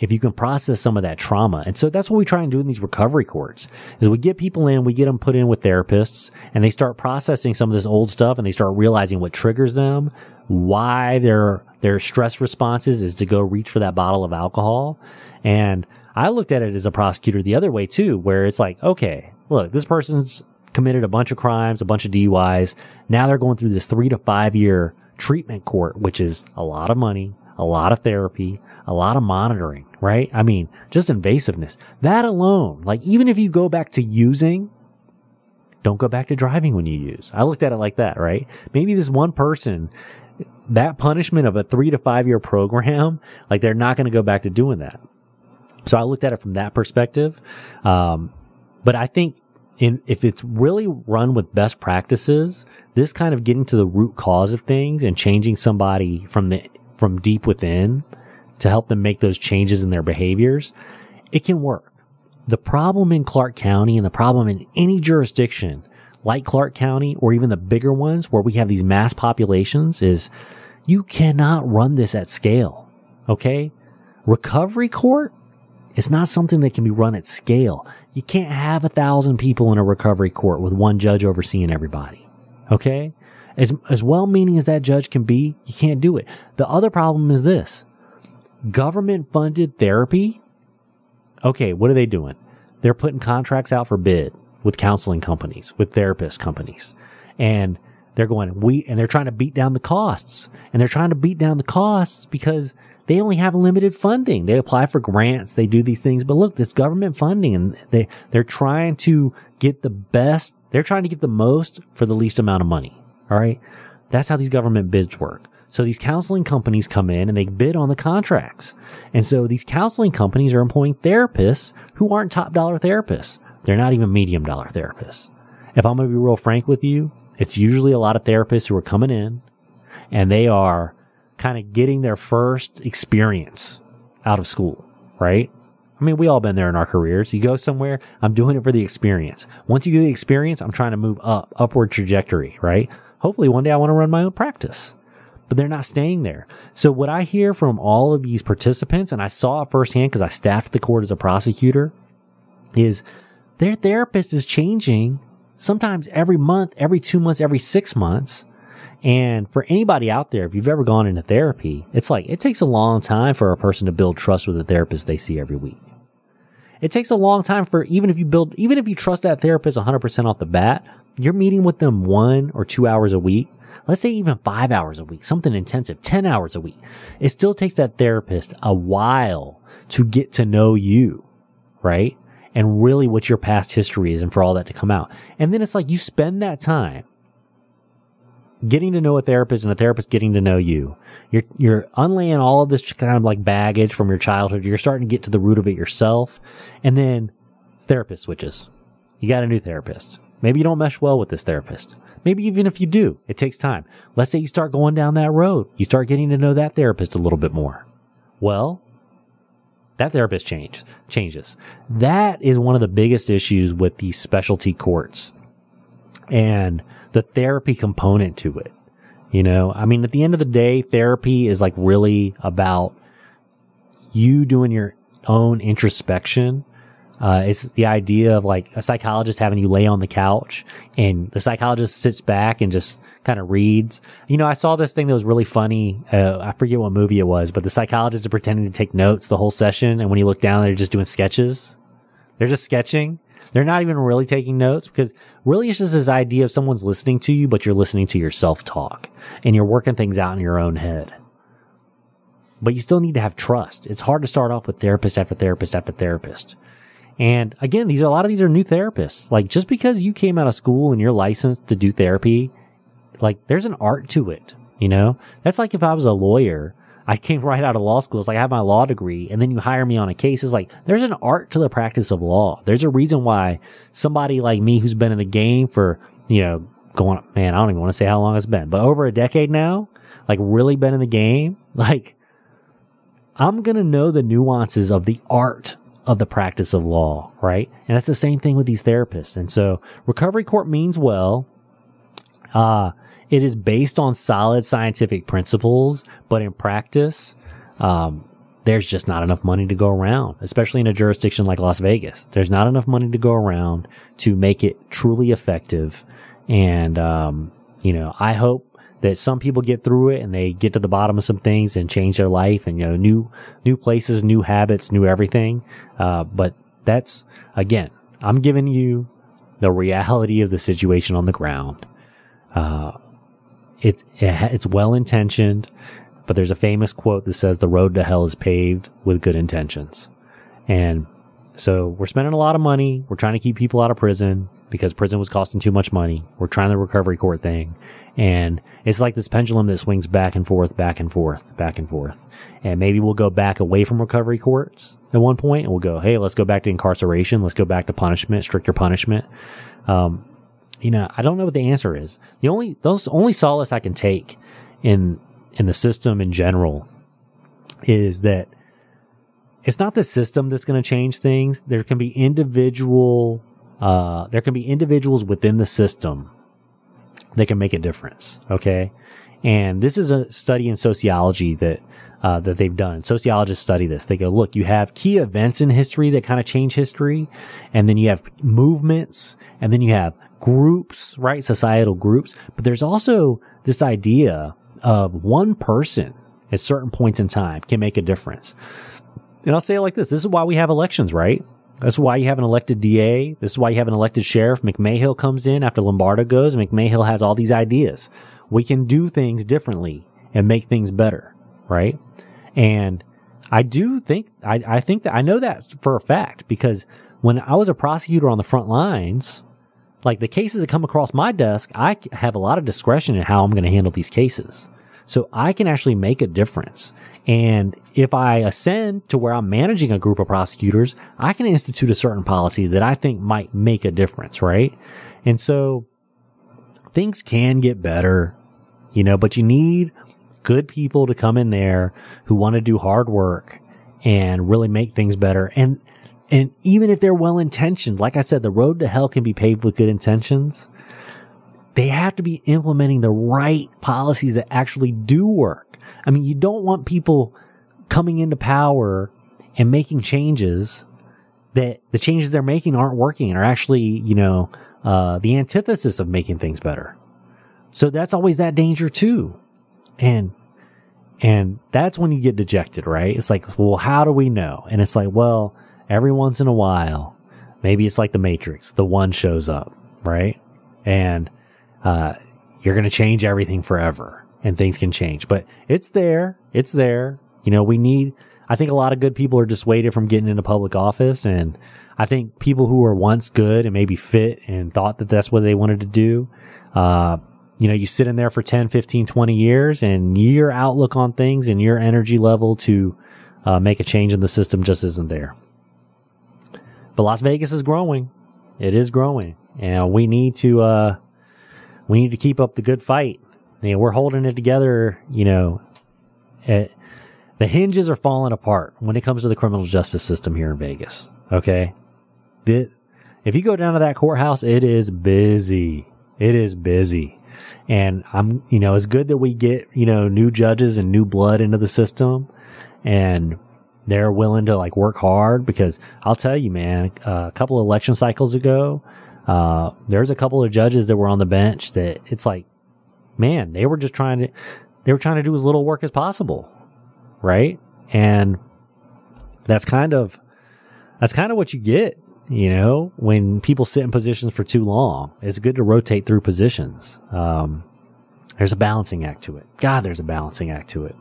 if you can process some of that trauma. And so that's what we try and do in these recovery courts is we get people in, we get them put in with therapists and they start processing some of this old stuff and they start realizing what triggers them, why their, their stress responses is to go reach for that bottle of alcohol. And I looked at it as a prosecutor the other way too, where it's like, okay, look, this person's committed a bunch of crimes, a bunch of DUIs. Now they're going through this three to five year treatment court, which is a lot of money, a lot of therapy, a lot of monitoring, right? I mean, just invasiveness. That alone, like even if you go back to using, don't go back to driving when you use. I looked at it like that, right? Maybe this one person, that punishment of a three to five year program, like they're not going to go back to doing that. So I looked at it from that perspective. Um, but I think in, if it's really run with best practices, this kind of getting to the root cause of things and changing somebody from the, from deep within to help them make those changes in their behaviors, it can work. The problem in Clark County and the problem in any jurisdiction like Clark County or even the bigger ones where we have these mass populations is you cannot run this at scale. Okay. Recovery court is not something that can be run at scale. You can't have a thousand people in a recovery court with one judge overseeing everybody. Okay? As, as well meaning as that judge can be, you can't do it. The other problem is this. Government funded therapy. Okay, what are they doing? They're putting contracts out for bid with counseling companies, with therapist companies. And they're going, we, and they're trying to beat down the costs. And they're trying to beat down the costs because they only have limited funding. They apply for grants. They do these things, but look, it's government funding and they, they're trying to get the best. They're trying to get the most for the least amount of money. All right. That's how these government bids work. So these counseling companies come in and they bid on the contracts. And so these counseling companies are employing therapists who aren't top dollar therapists. They're not even medium dollar therapists. If I'm going to be real frank with you, it's usually a lot of therapists who are coming in and they are kind of getting their first experience out of school, right? I mean, we all been there in our careers. You go somewhere, I'm doing it for the experience. Once you get the experience, I'm trying to move up, upward trajectory, right? Hopefully one day I want to run my own practice, but they're not staying there. So what I hear from all of these participants, and I saw it firsthand because I staffed the court as a prosecutor, is their therapist is changing sometimes every month, every two months, every six months And for anybody out there, if you've ever gone into therapy, it's like it takes a long time for a person to build trust with the therapist they see every week. It takes a long time for even if you build, even if you trust that therapist 100% off the bat, you're meeting with them one or two hours a week. Let's say even five hours a week, something intensive, 10 hours a week. It still takes that therapist a while to get to know you, right? And really what your past history is and for all that to come out. And then it's like you spend that time getting to know a therapist and a therapist getting to know you. You're, you're unlaying all of this kind of like baggage from your childhood. You're starting to get to the root of it yourself. And then therapist switches. You got a new therapist. Maybe you don't mesh well with this therapist. Maybe even if you do, it takes time. Let's say you start going down that road. You start getting to know that therapist a little bit more. Well, that therapist change, changes. That is one of the biggest issues with these specialty courts. And the therapy component to it. You know, I mean, at the end of the day, therapy is like really about you doing your own introspection. Uh, it's the idea of like a psychologist having you lay on the couch and the psychologist sits back and just kind of reads. You know, I saw this thing that was really funny. Uh, I forget what movie it was, but the psychologist is pretending to take notes the whole session. And when you look down, they're just doing sketches. They're just sketching. They're not even really taking notes because really it's just this idea of someone's listening to you, but you're listening to yourself talk and you're working things out in your own head. But you still need to have trust. It's hard to start off with therapist after therapist after therapist. And again, these are a lot of these are new therapists. Like just because you came out of school and you're licensed to do therapy, like there's an art to it. You know, that's like if I was a lawyer I came right out of law school. It's like I have my law degree and then you hire me on a case. It's like there's an art to the practice of law. There's a reason why somebody like me who's been in the game for, you know, going, man, I don't even want to say how long it's been, but over a decade now, like really been in the game, like I'm going to know the nuances of the art of the practice of law, right? And that's the same thing with these therapists. And so recovery court means well. Uh, it is based on solid scientific principles, but in practice, um, there's just not enough money to go around, especially in a jurisdiction like Las Vegas. There's not enough money to go around to make it truly effective. And, um, you know, I hope that some people get through it and they get to the bottom of some things and change their life and, you know, new, new places, new habits, new everything. Uh, but that's, again, I'm giving you the reality of the situation on the ground. Uh, it's it's well intentioned, but there's a famous quote that says the road to hell is paved with good intentions. And so we're spending a lot of money. We're trying to keep people out of prison because prison was costing too much money. We're trying the recovery court thing. And it's like this pendulum that swings back and forth, back and forth, back and forth. And maybe we'll go back away from recovery courts at one point and we'll go, Hey, let's go back to incarceration. Let's go back to punishment, stricter punishment. Um, you know, I don't know what the answer is. The only, those only solace I can take in, in the system in general is that it's not the system that's going to change things. There can be individual, uh, there can be individuals within the system that can make a difference. Okay. And this is a study in sociology that, uh, that they've done. Sociologists study this. They go, look, you have key events in history that kind of change history. And then you have movements and then you have groups, right? Societal groups. But there's also this idea of one person at certain points in time can make a difference. And I'll say it like this. This is why we have elections, right? That's why you have an elected DA. This is why you have an elected sheriff. McMahill comes in after Lombardo goes. McMahill has all these ideas. We can do things differently and make things better, right? And I do think, I, I think that I know that for a fact because when I was a prosecutor on the front lines, like the cases that come across my desk, I have a lot of discretion in how I'm going to handle these cases. So I can actually make a difference. And if I ascend to where I'm managing a group of prosecutors, I can institute a certain policy that I think might make a difference, right? And so things can get better, you know, but you need good people to come in there who want to do hard work and really make things better. And and even if they're well intentioned, like I said, the road to hell can be paved with good intentions. They have to be implementing the right policies that actually do work. I mean, you don't want people coming into power and making changes that the changes they're making aren't working and are actually, you know, uh, the antithesis of making things better. so that's always that danger too. And, and that's when you get dejected, right? It's like, well, how do we know? And it's like, well, every once in a while, maybe it's like the Matrix, the one shows up, right? And, uh, you're going to change everything forever and things can change, but it's there. It's there. You know, we need, I think a lot of good people are dissuaded from getting into public office. And I think people who were once good and maybe fit and thought that that's what they wanted to do, uh, you know, you sit in there for 10, 15, 20 years and your outlook on things and your energy level to uh, make a change in the system just isn't there. But Las Vegas is growing. It is growing. And we need to, uh, we need to keep up the good fight. We're holding it together, you know, at, the hinges are falling apart when it comes to the criminal justice system here in Vegas. Okay. The, if you go down to that courthouse, it is busy. It is busy. And I'm, you know, it's good that we get, you know, new judges and new blood into the system and they're willing to like work hard because I'll tell you, man, a couple of election cycles ago, uh, there's a couple of judges that were on the bench that it's like, man, they were just trying to, they were trying to do as little work as possible right? And that's kind of that's kind of what you get, you know, when people sit in positions for too long. It's good to rotate through positions. Um, there's a balancing act to it. God, there's a balancing act to it.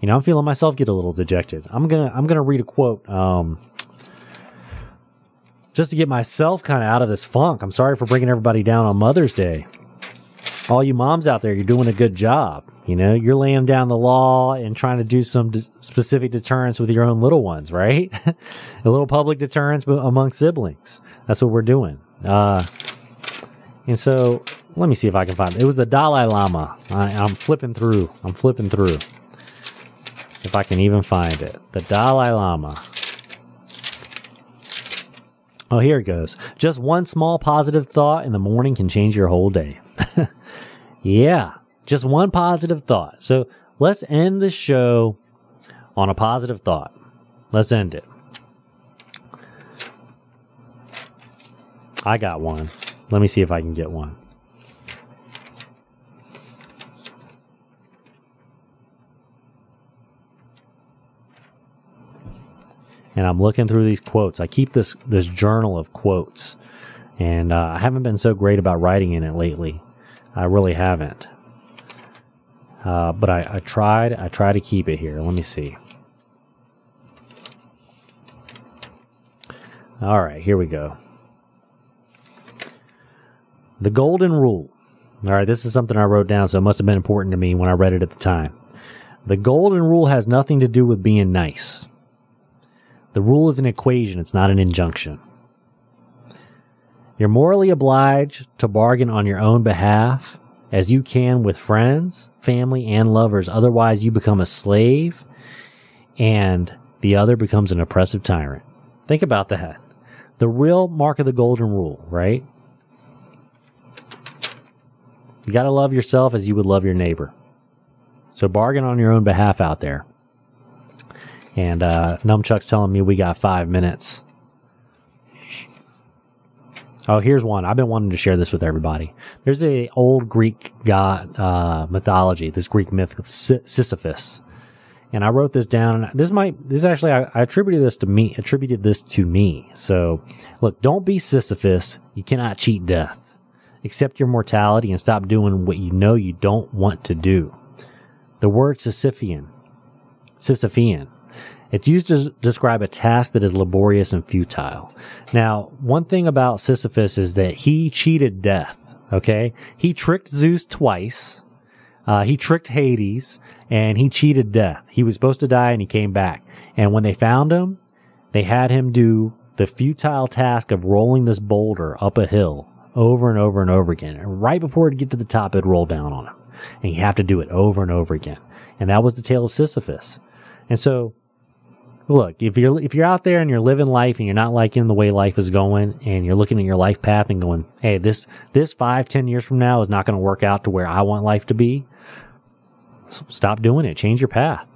You know, I'm feeling myself get a little dejected. I'm gonna I'm gonna read a quote. Um, just to get myself kind of out of this funk. I'm sorry for bringing everybody down on Mother's Day. All you moms out there, you're doing a good job. You know, you're laying down the law and trying to do some d- specific deterrence with your own little ones, right? a little public deterrence among siblings. That's what we're doing. Uh, and so let me see if I can find it. It was the Dalai Lama. I, I'm flipping through. I'm flipping through. If I can even find it. The Dalai Lama. Oh, here it goes. Just one small positive thought in the morning can change your whole day. yeah. Just one positive thought. So let's end the show on a positive thought. Let's end it. I got one. Let me see if I can get one. And I'm looking through these quotes. I keep this this journal of quotes, and uh, I haven't been so great about writing in it lately. I really haven't. Uh, but I, I tried. I try to keep it here. Let me see. All right, here we go. The golden rule. All right, this is something I wrote down, so it must have been important to me when I read it at the time. The golden rule has nothing to do with being nice. The rule is an equation, it's not an injunction. You're morally obliged to bargain on your own behalf as you can with friends, family, and lovers. Otherwise, you become a slave and the other becomes an oppressive tyrant. Think about that. The real mark of the golden rule, right? You got to love yourself as you would love your neighbor. So bargain on your own behalf out there. And uh, Numchuck's telling me we got five minutes. Oh, here's one. I've been wanting to share this with everybody. There's a old Greek god uh, mythology, this Greek myth of Sisyphus, and I wrote this down. This might this actually I, I attributed this to me. Attributed this to me. So, look, don't be Sisyphus. You cannot cheat death. Accept your mortality and stop doing what you know you don't want to do. The word Sisyphean, Sisyphean it's used to describe a task that is laborious and futile. Now, one thing about Sisyphus is that he cheated death. Okay. He tricked Zeus twice. Uh, he tricked Hades and he cheated death. He was supposed to die and he came back. And when they found him, they had him do the futile task of rolling this boulder up a hill over and over and over again. And right before it'd get to the top, it'd roll down on him. And you have to do it over and over again. And that was the tale of Sisyphus. And so look, if you're if you're out there and you're living life and you're not liking the way life is going, and you're looking at your life path and going, "Hey, this this five ten years from now is not going to work out to where I want life to be," stop doing it. Change your path.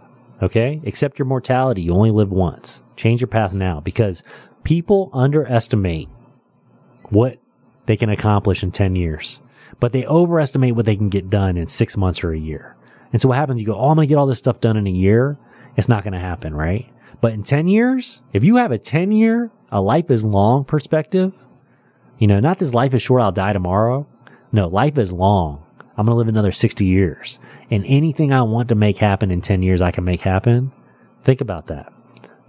Okay, accept your mortality. You only live once. Change your path now because people underestimate what they can accomplish in ten years. but they overestimate what they can get done in six months or a year. And so what happens? You go, oh, I'm going to get all this stuff done in a year. It's not going to happen, right? But in 10 years, if you have a 10 year, a life is long perspective, you know, not this life is short, I'll die tomorrow. No, life is long. I'm going to live another 60 years. And anything I want to make happen in 10 years, I can make happen. Think about that.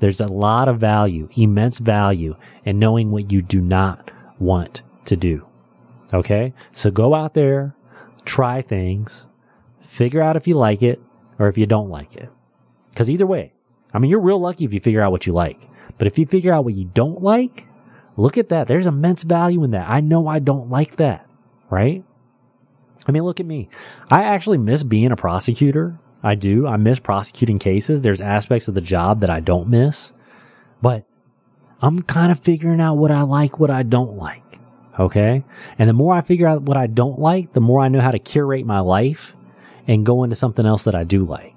There's a lot of value, immense value in knowing what you do not want to do. Okay. So go out there, try things, figure out if you like it or if you don't like it. Cause either way, I mean, you're real lucky if you figure out what you like, but if you figure out what you don't like, look at that. There's immense value in that. I know I don't like that, right? I mean, look at me. I actually miss being a prosecutor. I do. I miss prosecuting cases. There's aspects of the job that I don't miss, but I'm kind of figuring out what I like, what I don't like. Okay. And the more I figure out what I don't like, the more I know how to curate my life and go into something else that I do like.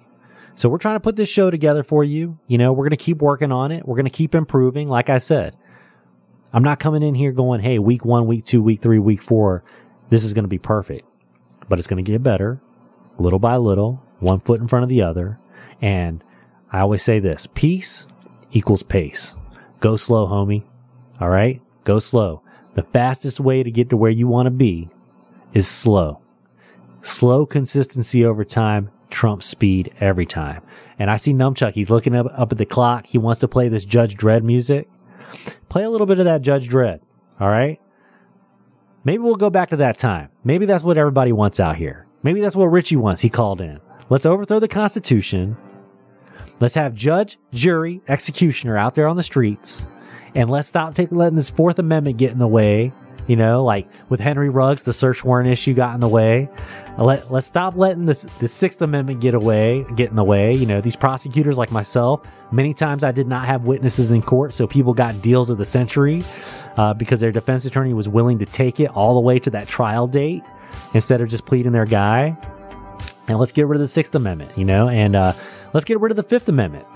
So we're trying to put this show together for you. You know, we're going to keep working on it. We're going to keep improving. Like I said, I'm not coming in here going, Hey, week one, week two, week three, week four, this is going to be perfect, but it's going to get better little by little, one foot in front of the other. And I always say this peace equals pace. Go slow, homie. All right. Go slow. The fastest way to get to where you want to be is slow. Slow consistency over time trumps speed every time. And I see Numchuck. He's looking up, up at the clock. He wants to play this Judge Dredd music. Play a little bit of that Judge Dredd. All right. Maybe we'll go back to that time. Maybe that's what everybody wants out here. Maybe that's what Richie wants. He called in. Let's overthrow the Constitution. Let's have judge, jury, executioner out there on the streets. And let's stop taking letting this Fourth Amendment get in the way. You know, like with Henry Ruggs, the search warrant issue got in the way. Let, let's stop letting this, the Sixth Amendment get away, get in the way. You know, these prosecutors like myself, many times I did not have witnesses in court, so people got deals of the century uh, because their defense attorney was willing to take it all the way to that trial date instead of just pleading their guy. And let's get rid of the Sixth Amendment, you know, and uh, let's get rid of the Fifth Amendment.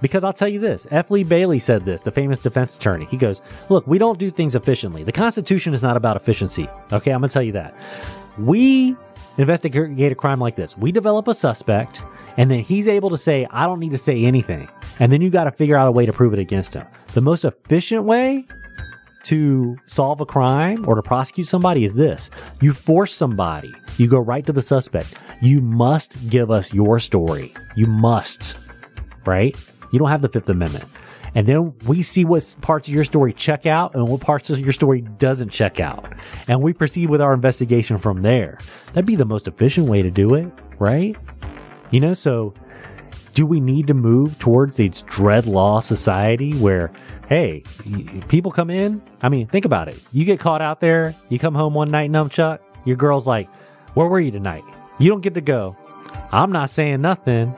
Because I'll tell you this, F. Lee Bailey said this, the famous defense attorney. He goes, Look, we don't do things efficiently. The Constitution is not about efficiency. Okay, I'm going to tell you that. We investigate a crime like this. We develop a suspect, and then he's able to say, I don't need to say anything. And then you got to figure out a way to prove it against him. The most efficient way to solve a crime or to prosecute somebody is this. You force somebody. You go right to the suspect. You must give us your story. You must, right? You don't have the Fifth Amendment. And then we see what parts of your story check out and what parts of your story doesn't check out. And we proceed with our investigation from there. That'd be the most efficient way to do it, right? You know, so do we need to move towards a Dredd Law society where, hey, people come in? I mean, think about it. You get caught out there, you come home one night, Numchuck, your girl's like, where were you tonight? You don't get to go. I'm not saying nothing.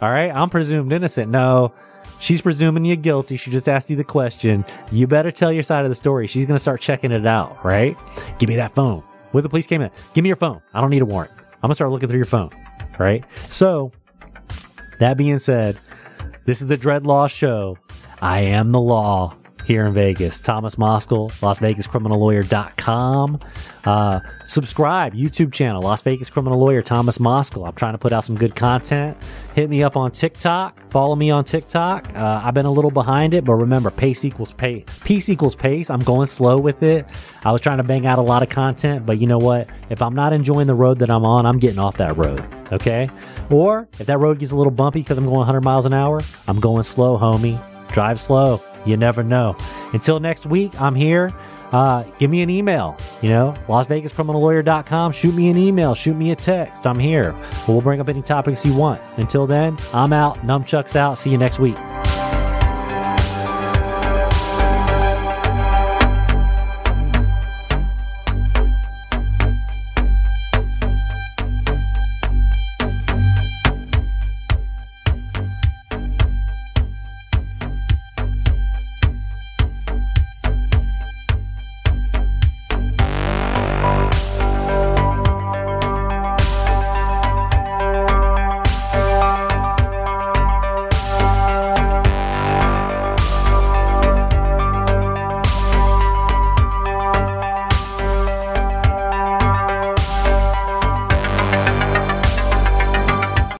All right. I'm presumed innocent. No, She's presuming you guilty. She just asked you the question. You better tell your side of the story. She's going to start checking it out, right? Give me that phone. Where the police came in, give me your phone. I don't need a warrant. I'm going to start looking through your phone, right? So, that being said, this is the Dredd Law Show. I am the law here in Vegas. Thomas Moskal, LasVegasCriminalLawyer.com. Uh, subscribe, YouTube channel, Las Vegas Criminal Lawyer Thomas Moskal. I'm trying to put out some good content. Hit me up on TikTok. Follow me on TikTok. Uh, I've been a little behind it, but remember, pace equals pace. Peace equals pace. I'm going slow with it. I was trying to bang out a lot of content, but you know what? If I'm not enjoying the road that I'm on, I'm getting off that road. Okay? Or if that road gets a little bumpy because I'm going 100 miles an hour, I'm going slow, homie. Drive slow. You never know. Until next week, I'm here. Uh, give me an email, you know, LasVegasCriminalLawyer.com. Shoot me an email, shoot me a text. I'm here. We'll bring up any topics you want. Until then, I'm out. Numchuck's out. See you next week.